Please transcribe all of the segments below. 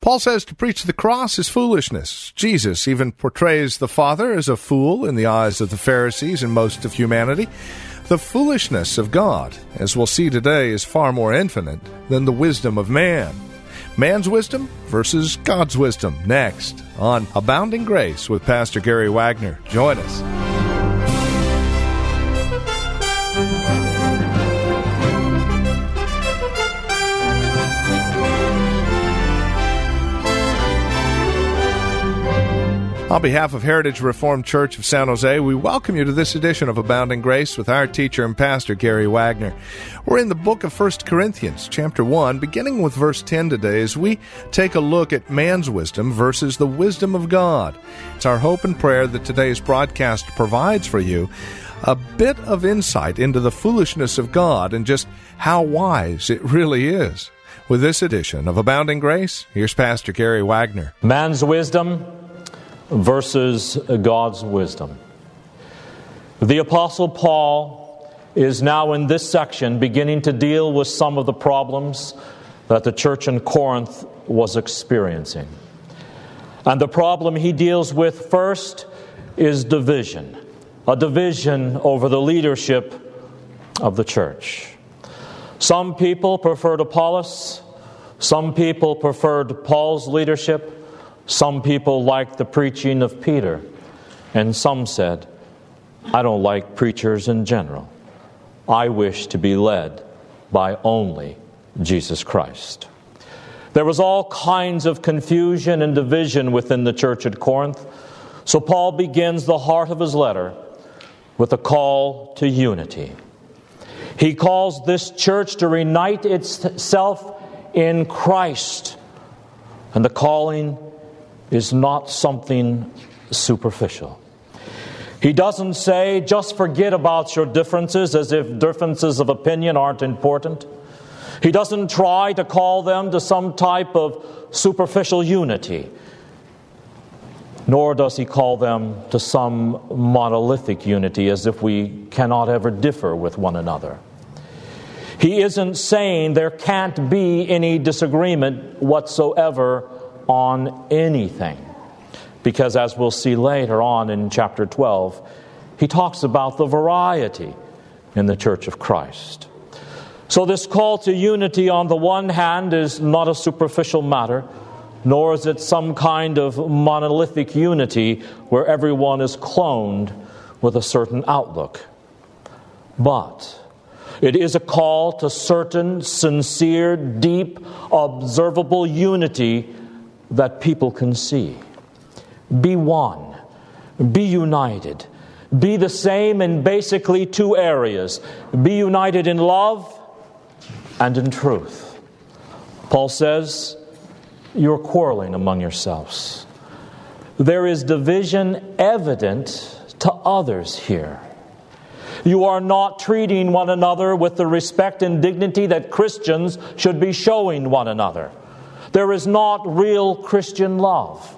Paul says to preach the cross is foolishness. Jesus even portrays the Father as a fool in the eyes of the Pharisees and most of humanity. The foolishness of God, as we'll see today, is far more infinite than the wisdom of man. Man's wisdom versus God's wisdom. Next on Abounding Grace with Pastor Gary Wagner. Join us. On behalf of Heritage Reformed Church of San Jose, we welcome you to this edition of Abounding Grace with our teacher and pastor, Gary Wagner. We're in the book of 1 Corinthians, chapter 1, beginning with verse 10 today, as we take a look at man's wisdom versus the wisdom of God. It's our hope and prayer that today's broadcast provides for you a bit of insight into the foolishness of God and just how wise it really is. With this edition of Abounding Grace, here's Pastor Gary Wagner. Man's wisdom versus God's wisdom. The Apostle Paul is now in this section beginning to deal with some of the problems that the church in Corinth was experiencing. And the problem he deals with first is division a division over the leadership of the church. Some people preferred Apollos, some people preferred Paul's leadership. Some people liked the preaching of Peter, and some said, I don't like preachers in general. I wish to be led by only Jesus Christ. There was all kinds of confusion and division within the church at Corinth. So Paul begins the heart of his letter with a call to unity. He calls this church to reunite itself in Christ. And the calling is not something superficial. He doesn't say, just forget about your differences as if differences of opinion aren't important. He doesn't try to call them to some type of superficial unity, nor does he call them to some monolithic unity as if we cannot ever differ with one another. He isn't saying there can't be any disagreement whatsoever on anything. Because as we'll see later on in chapter 12, he talks about the variety in the church of Christ. So, this call to unity, on the one hand, is not a superficial matter, nor is it some kind of monolithic unity where everyone is cloned with a certain outlook. But it is a call to certain sincere, deep, observable unity that people can see. Be one, be united, be the same in basically two areas be united in love and in truth. Paul says, You're quarreling among yourselves. There is division evident to others here. You are not treating one another with the respect and dignity that Christians should be showing one another. There is not real Christian love.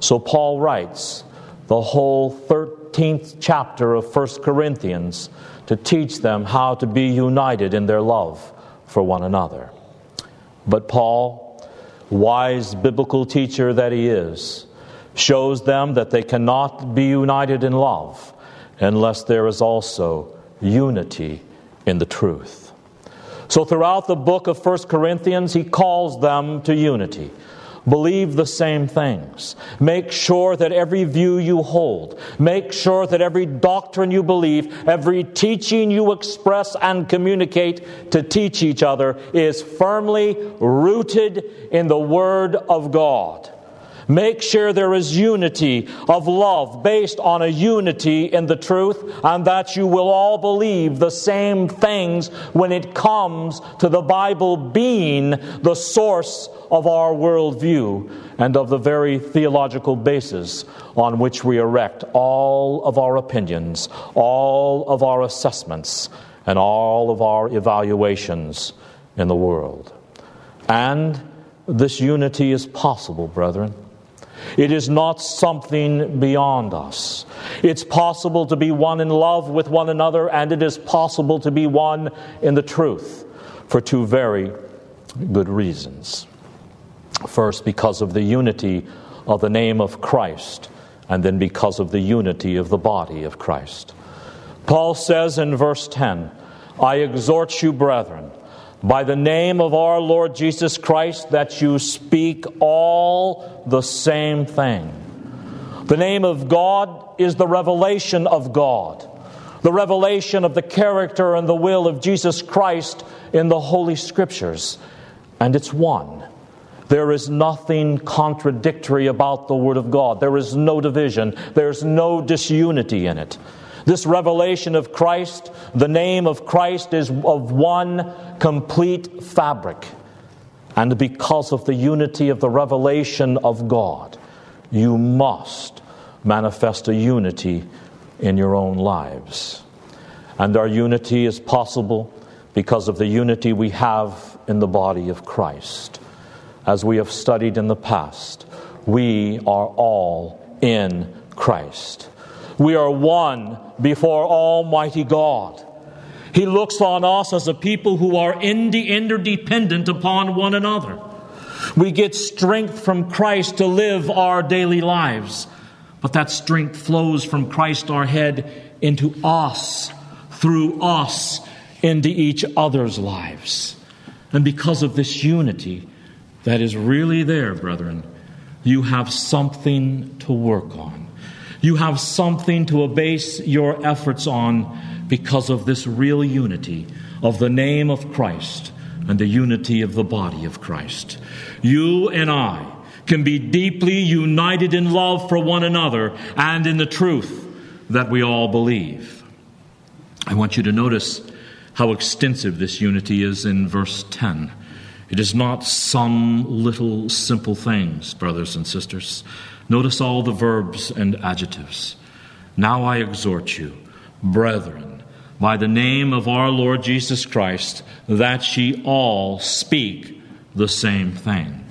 So Paul writes the whole 13th chapter of 1 Corinthians to teach them how to be united in their love for one another. But Paul, wise biblical teacher that he is, shows them that they cannot be united in love unless there is also unity in the truth. So, throughout the book of 1 Corinthians, he calls them to unity. Believe the same things. Make sure that every view you hold, make sure that every doctrine you believe, every teaching you express and communicate to teach each other is firmly rooted in the Word of God. Make sure there is unity of love based on a unity in the truth, and that you will all believe the same things when it comes to the Bible being the source of our worldview and of the very theological basis on which we erect all of our opinions, all of our assessments, and all of our evaluations in the world. And this unity is possible, brethren. It is not something beyond us. It's possible to be one in love with one another, and it is possible to be one in the truth for two very good reasons. First, because of the unity of the name of Christ, and then because of the unity of the body of Christ. Paul says in verse 10 I exhort you, brethren, by the name of our Lord Jesus Christ that you speak all the same thing. The name of God is the revelation of God, the revelation of the character and the will of Jesus Christ in the Holy Scriptures, and it's one. There is nothing contradictory about the Word of God. There is no division. There's no disunity in it. This revelation of Christ, the name of Christ, is of one complete fabric. And because of the unity of the revelation of God, you must manifest a unity in your own lives. And our unity is possible because of the unity we have in the body of Christ. As we have studied in the past, we are all in Christ. We are one before Almighty God. He looks on us as a people who are interdependent upon one another. We get strength from Christ to live our daily lives, but that strength flows from Christ our head into us, through us, into each other's lives. And because of this unity that is really there, brethren, you have something to work on. You have something to base your efforts on because of this real unity of the name of Christ and the unity of the body of Christ. You and I can be deeply united in love for one another and in the truth that we all believe. I want you to notice how extensive this unity is in verse 10. It is not some little simple things, brothers and sisters. Notice all the verbs and adjectives. Now I exhort you, brethren, by the name of our Lord Jesus Christ, that ye all speak the same thing.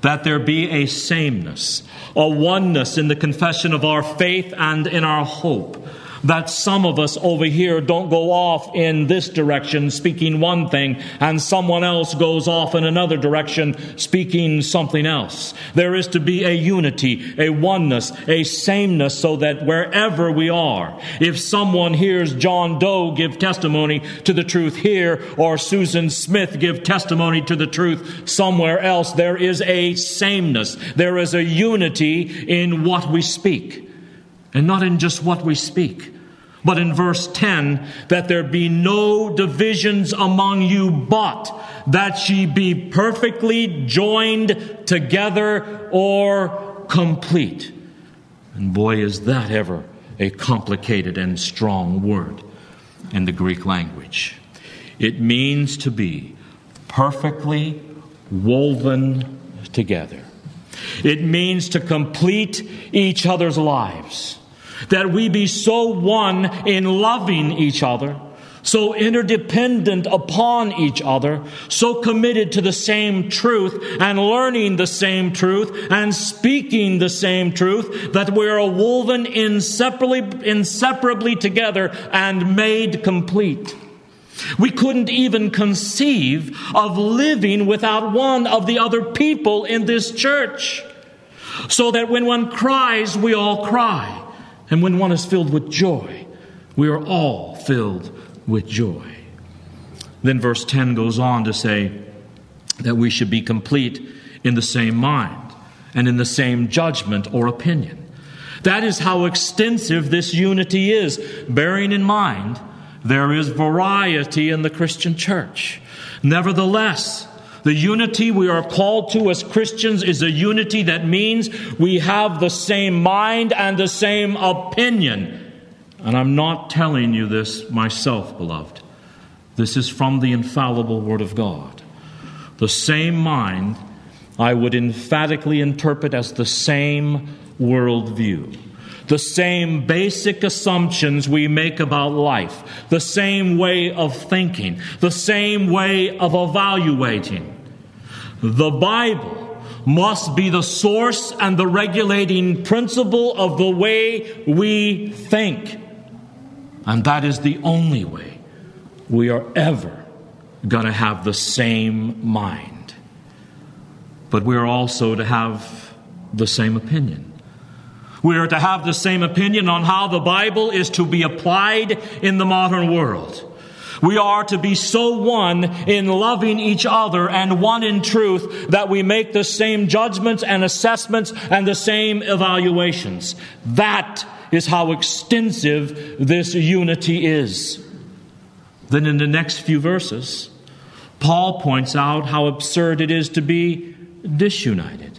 That there be a sameness, a oneness in the confession of our faith and in our hope that some of us over here don't go off in this direction speaking one thing and someone else goes off in another direction speaking something else. There is to be a unity, a oneness, a sameness so that wherever we are, if someone hears John Doe give testimony to the truth here or Susan Smith give testimony to the truth somewhere else, there is a sameness. There is a unity in what we speak and not in just what we speak but in verse 10, that there be no divisions among you, but that ye be perfectly joined together or complete. And boy, is that ever a complicated and strong word in the Greek language. It means to be perfectly woven together. It means to complete each other's lives that we be so one in loving each other, so interdependent upon each other, so committed to the same truth and learning the same truth and speaking the same truth that we are woven inseparably, inseparably together and made complete. We couldn't even conceive of living without one of the other people in this church. So that when one cries, we all cry. And when one is filled with joy, we are all filled with joy. Then verse 10 goes on to say that we should be complete in the same mind and in the same judgment or opinion. That is how extensive this unity is, bearing in mind there is variety in the Christian church. Nevertheless, The unity we are called to as Christians is a unity that means we have the same mind and the same opinion. And I'm not telling you this myself, beloved. This is from the infallible Word of God. The same mind I would emphatically interpret as the same worldview the same basic assumptions we make about life, the same way of thinking, the same way of evaluating. The Bible must be the source and the regulating principle of the way we think. And that is the only way we are ever going to have the same mind. But we are also to have the same opinion. We are to have the same opinion on how the Bible is to be applied in the modern world. We are to be so one in loving each other and one in truth that we make the same judgments and assessments and the same evaluations. That is how extensive this unity is. Then in the next few verses, Paul points out how absurd it is to be disunited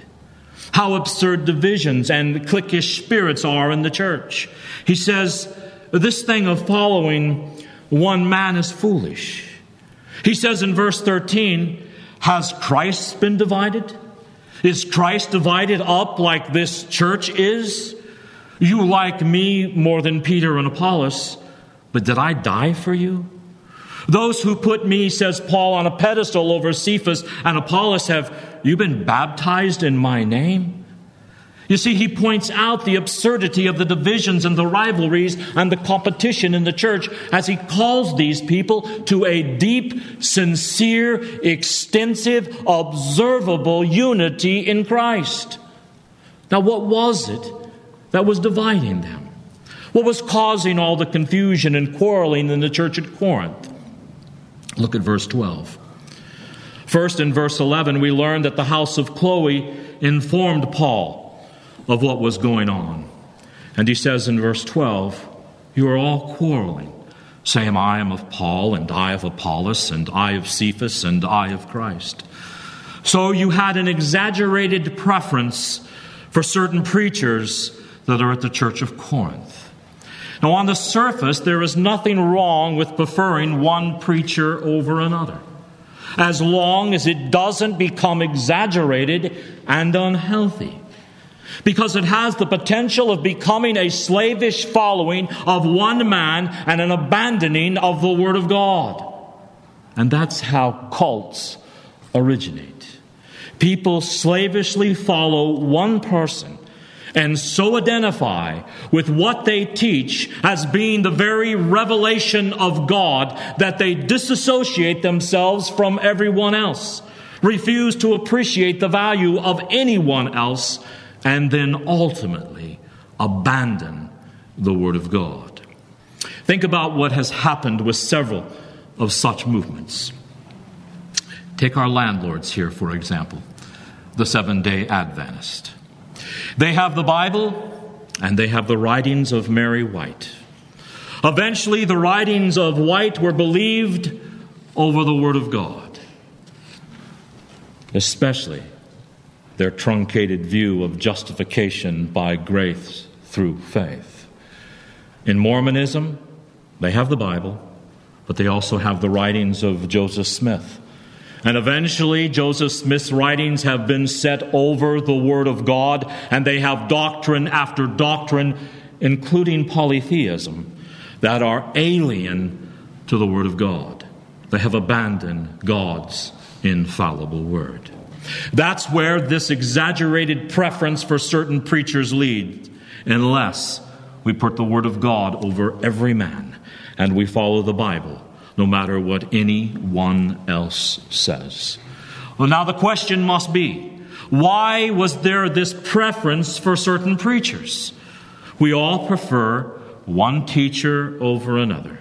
how absurd divisions and cliquish spirits are in the church. He says, This thing of following one man is foolish. He says in verse 13, Has Christ been divided? Is Christ divided up like this church is? You like me more than Peter and Apollos, but did I die for you? Those who put me, says Paul, on a pedestal over Cephas and Apollos, have you been baptized in my name? You see, he points out the absurdity of the divisions and the rivalries and the competition in the church as he calls these people to a deep, sincere, extensive, observable unity in Christ. Now, what was it that was dividing them? What was causing all the confusion and quarreling in the church at Corinth? Look at verse 12. First, in verse 11, we learn that the house of Chloe informed Paul of what was going on. And he says in verse 12, You are all quarreling, saying, I am of Paul, and I of Apollos, and I of Cephas, and I of Christ. So you had an exaggerated preference for certain preachers that are at the church of Corinth. Now, on the surface, there is nothing wrong with preferring one preacher over another, as long as it doesn't become exaggerated and unhealthy. Because it has the potential of becoming a slavish following of one man and an abandoning of the Word of God. And that's how cults originate. People slavishly follow one person and so identify with what they teach as being the very revelation of God that they disassociate themselves from everyone else, refuse to appreciate the value of anyone else, and then ultimately abandon the Word of God. Think about what has happened with several of such movements. Take our landlords here, for example, the Seven day Adventist. They have the Bible and they have the writings of Mary White. Eventually, the writings of White were believed over the Word of God, especially their truncated view of justification by grace through faith. In Mormonism, they have the Bible, but they also have the writings of Joseph Smith and eventually, Joseph Smith's writings have been set over the Word of God, and they have doctrine after doctrine, including polytheism, that are alien to the Word of God. They have abandoned God's infallible Word. That's where this exaggerated preference for certain preachers leads, unless we put the Word of God over every man and we follow the Bible no matter what anyone else says. Well, now the question must be why was there this preference for certain preachers? We all prefer one teacher over another.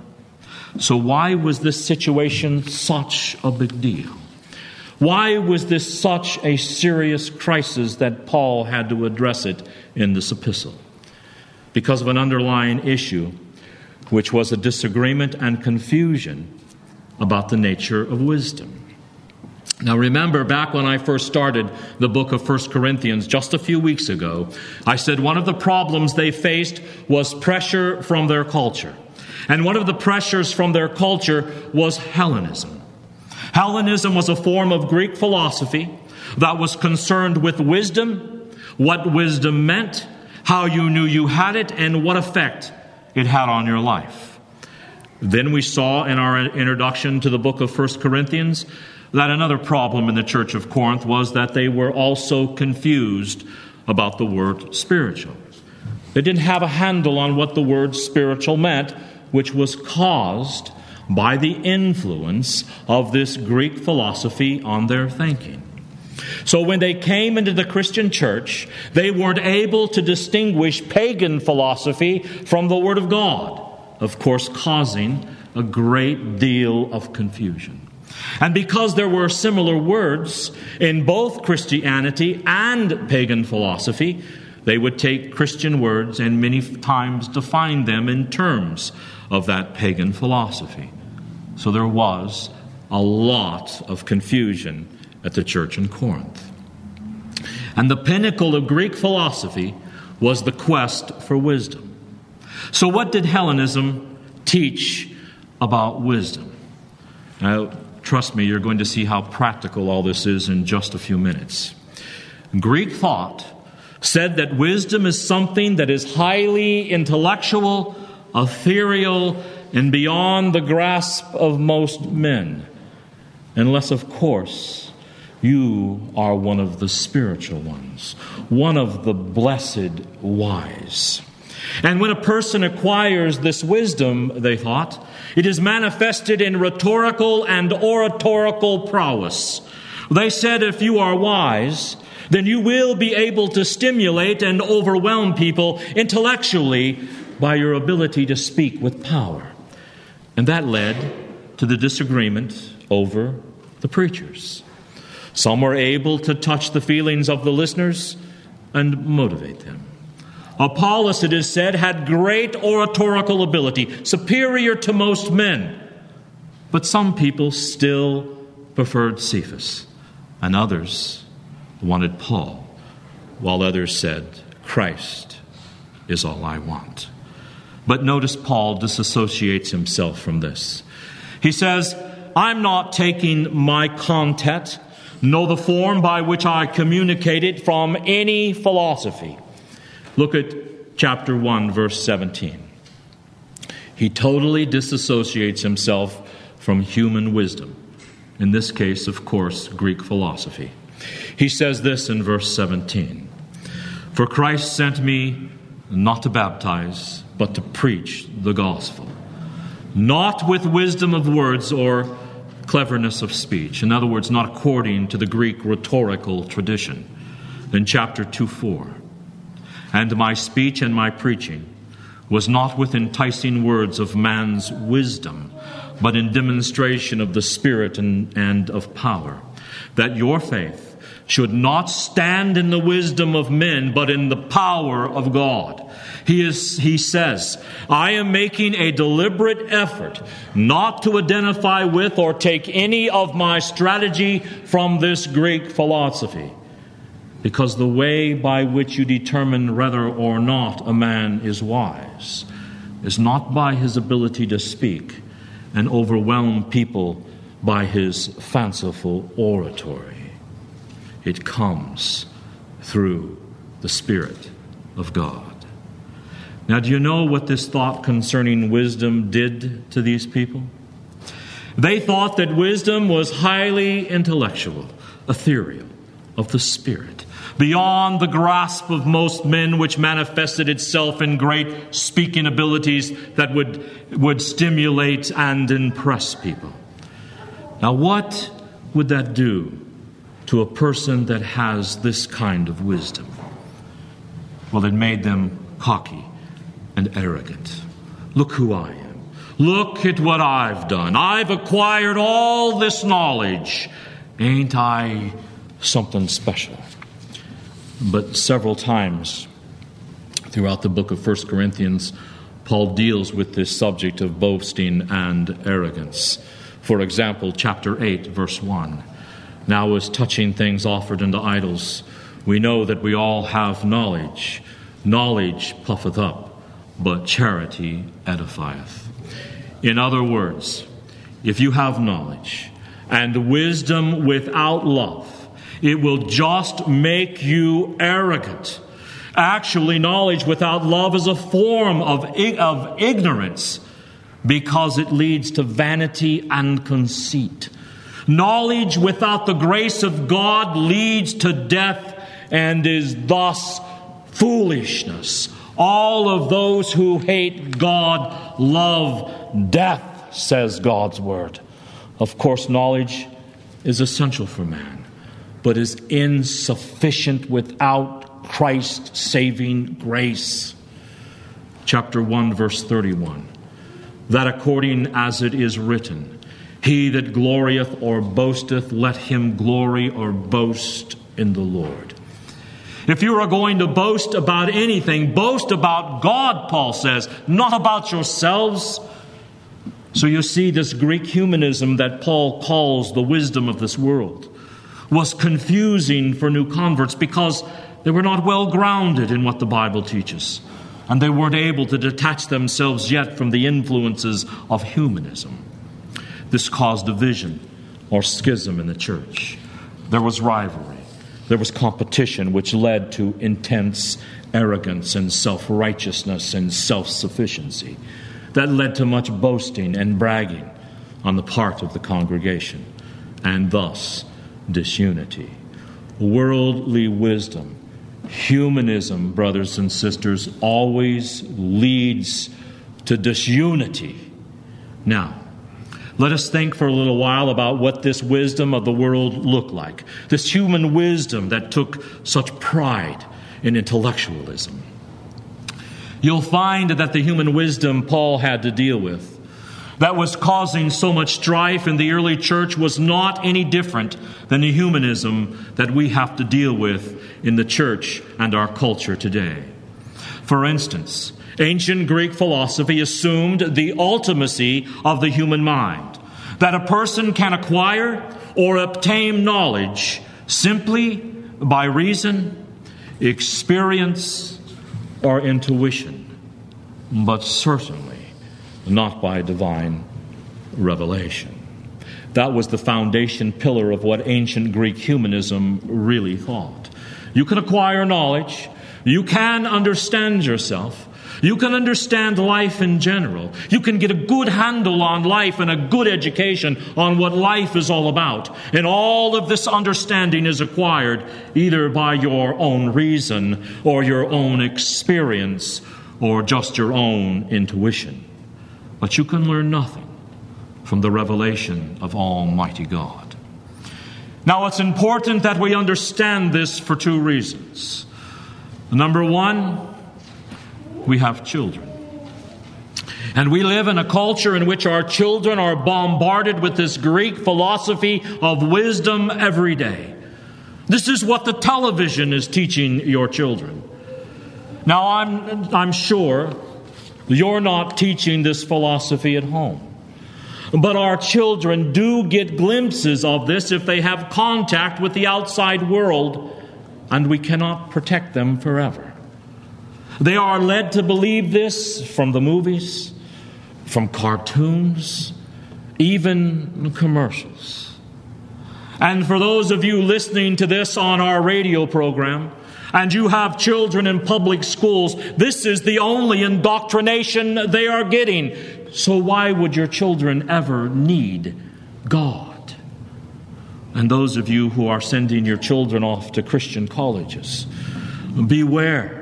So, why was this situation such a big deal? Why was this such a serious crisis that Paul had to address it in this epistle? Because of an underlying issue which was a disagreement and confusion about the nature of wisdom. Now, remember, back when I first started the book of 1 Corinthians just a few weeks ago, I said one of the problems they faced was pressure from their culture. And one of the pressures from their culture was Hellenism. Hellenism was a form of Greek philosophy that was concerned with wisdom, what wisdom meant, how you knew you had it, and what effect it had on your life. Then we saw in our introduction to the book of 1 Corinthians that another problem in the church of Corinth was that they were also confused about the word spiritual. They didn't have a handle on what the word spiritual meant, which was caused by the influence of this Greek philosophy on their thinking. So when they came into the Christian church, they weren't able to distinguish pagan philosophy from the Word of God, of course, causing a great deal of confusion. And because there were similar words in both Christianity and pagan philosophy, they would take Christian words and many times define them in terms of that pagan philosophy. So there was a lot of confusion at the church in Corinth. And the pinnacle of Greek philosophy was the quest for wisdom. So, what did Hellenism teach about wisdom? Now, Trust me, you're going to see how practical all this is in just a few minutes. Greek thought said that wisdom is something that is highly intellectual, ethereal, and beyond the grasp of most men, unless, of course, you are one of the spiritual ones, one of the blessed wise. And when a person acquires this wisdom, they thought, it is manifested in rhetorical and oratorical prowess. They said, if you are wise, then you will be able to stimulate and overwhelm people intellectually by your ability to speak with power. And that led to the disagreement over the preachers. Some were able to touch the feelings of the listeners and motivate them. Apollos, it is said, had great oratorical ability, superior to most men. But some people still preferred Cephas, and others wanted Paul, while others said, Christ is all I want. But notice Paul disassociates himself from this. He says, I'm not taking my content, nor the form by which I communicate it from any philosophy. Look at chapter 1, verse 17. He totally disassociates himself from human wisdom. In this case, of course, Greek philosophy. He says this in verse 17 For Christ sent me not to baptize, but to preach the gospel, not with wisdom of words or cleverness of speech. In other words, not according to the Greek rhetorical tradition. In chapter 2 4 and my speech and my preaching was not with enticing words of man's wisdom, but in demonstration of the Spirit and, and of power, that your faith should not stand in the wisdom of men, but in the power of God. He, is, he says, I am making a deliberate effort not to identify with or take any of my strategy from this Greek philosophy because the way by which you determine whether or not a man is wise is not by his ability to speak and overwhelm people by his fanciful oratory. It comes through the Spirit of God. Now, do you know what this thought concerning wisdom did to these people? They thought that wisdom was highly intellectual, ethereal, of the Spirit beyond the grasp of most men, which manifested itself in great speaking abilities that would, would stimulate and impress people. Now, what would that do to a person that has this kind of wisdom? Well, it made them cocky and arrogant. Look who I am. Look at what I've done. I've acquired all this knowledge. Ain't I something special? But several times throughout the book of 1 Corinthians, Paul deals with this subject of boasting and arrogance. For example, chapter 8, verse 1. Now, as touching things offered unto idols, we know that we all have knowledge. Knowledge puffeth up, but charity edifieth. In other words, if you have knowledge and wisdom without love, it will just make you arrogant. Actually, knowledge without love is a form of, of ignorance because it leads to vanity and conceit. Knowledge without the grace of God leads to death and is thus foolishness. All of those who hate God love death, says God's word. Of course, knowledge is essential for man, but is insufficient without Christ's saving grace. Chapter 1, verse 31 that according as it is written, He that glorieth or boasteth, let him glory or boast in the Lord. If you are going to boast about anything, boast about God, Paul says, not about yourselves. So you see, this Greek humanism that Paul calls the wisdom of this world was confusing for new converts because they were not well grounded in what the Bible teaches and they weren't able to detach themselves yet from the influences of humanism. This caused division or schism in the church. There was rivalry, there was competition, which led to intense arrogance and self righteousness and self sufficiency. That led to much boasting and bragging on the part of the congregation, and thus disunity. Worldly wisdom Humanism, brothers and sisters, always leads to disunity. Now, let us think for a little while about what this wisdom of the world looked like. This human wisdom that took such pride in intellectualism. You'll find that the human wisdom Paul had to deal with that was causing so much strife in the early church was not any different than the humanism that we have to deal with in the church and our culture today. For instance, ancient Greek philosophy assumed the ultimacy of the human mind, that a person can acquire or obtain knowledge simply by reason, experience, or intuition, but certainly not by divine revelation. That was the foundation pillar of what ancient Greek humanism really thought. You can acquire knowledge, you can understand yourself. You can understand life in general. You can get a good handle on life and a good education on what life is all about. And all of this understanding is acquired either by your own reason or your own experience or just your own intuition. But you can learn nothing from the revelation of Almighty God. Now, it's important that we understand this for two reasons. Number one, we have children. And we live in a culture in which our children are bombarded with this Greek philosophy of wisdom every day. This is what the television is teaching your children. Now, I'm, I'm sure you're not teaching this philosophy at home. But our children do get glimpses of this if they have contact with the outside world, and we cannot protect them forever. They are led to believe this from the movies, from cartoons, even commercials. And for those of you listening to this on our radio program, and you have children in public schools, this is the only indoctrination they are getting. So, why would your children ever need God? And those of you who are sending your children off to Christian colleges, beware.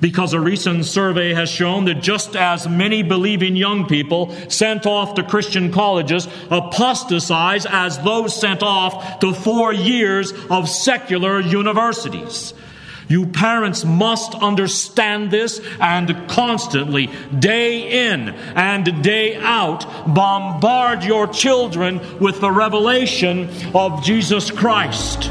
Because a recent survey has shown that just as many believing young people sent off to Christian colleges apostatize as those sent off to four years of secular universities. You parents must understand this and constantly, day in and day out, bombard your children with the revelation of Jesus Christ.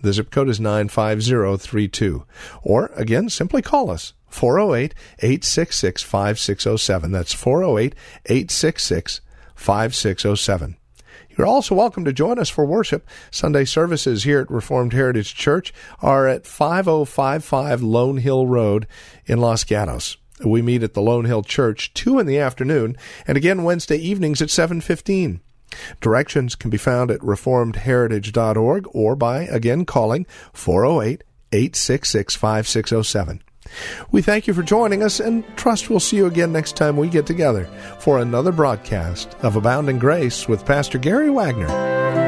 the zip code is 95032. Or, again, simply call us. 408 866 5607. That's 408 866 5607. You're also welcome to join us for worship. Sunday services here at Reformed Heritage Church are at 5055 Lone Hill Road in Los Gatos. We meet at the Lone Hill Church 2 in the afternoon and again Wednesday evenings at 715. Directions can be found at reformedheritage.org or by again calling 408 866 5607. We thank you for joining us and trust we'll see you again next time we get together for another broadcast of Abounding Grace with Pastor Gary Wagner.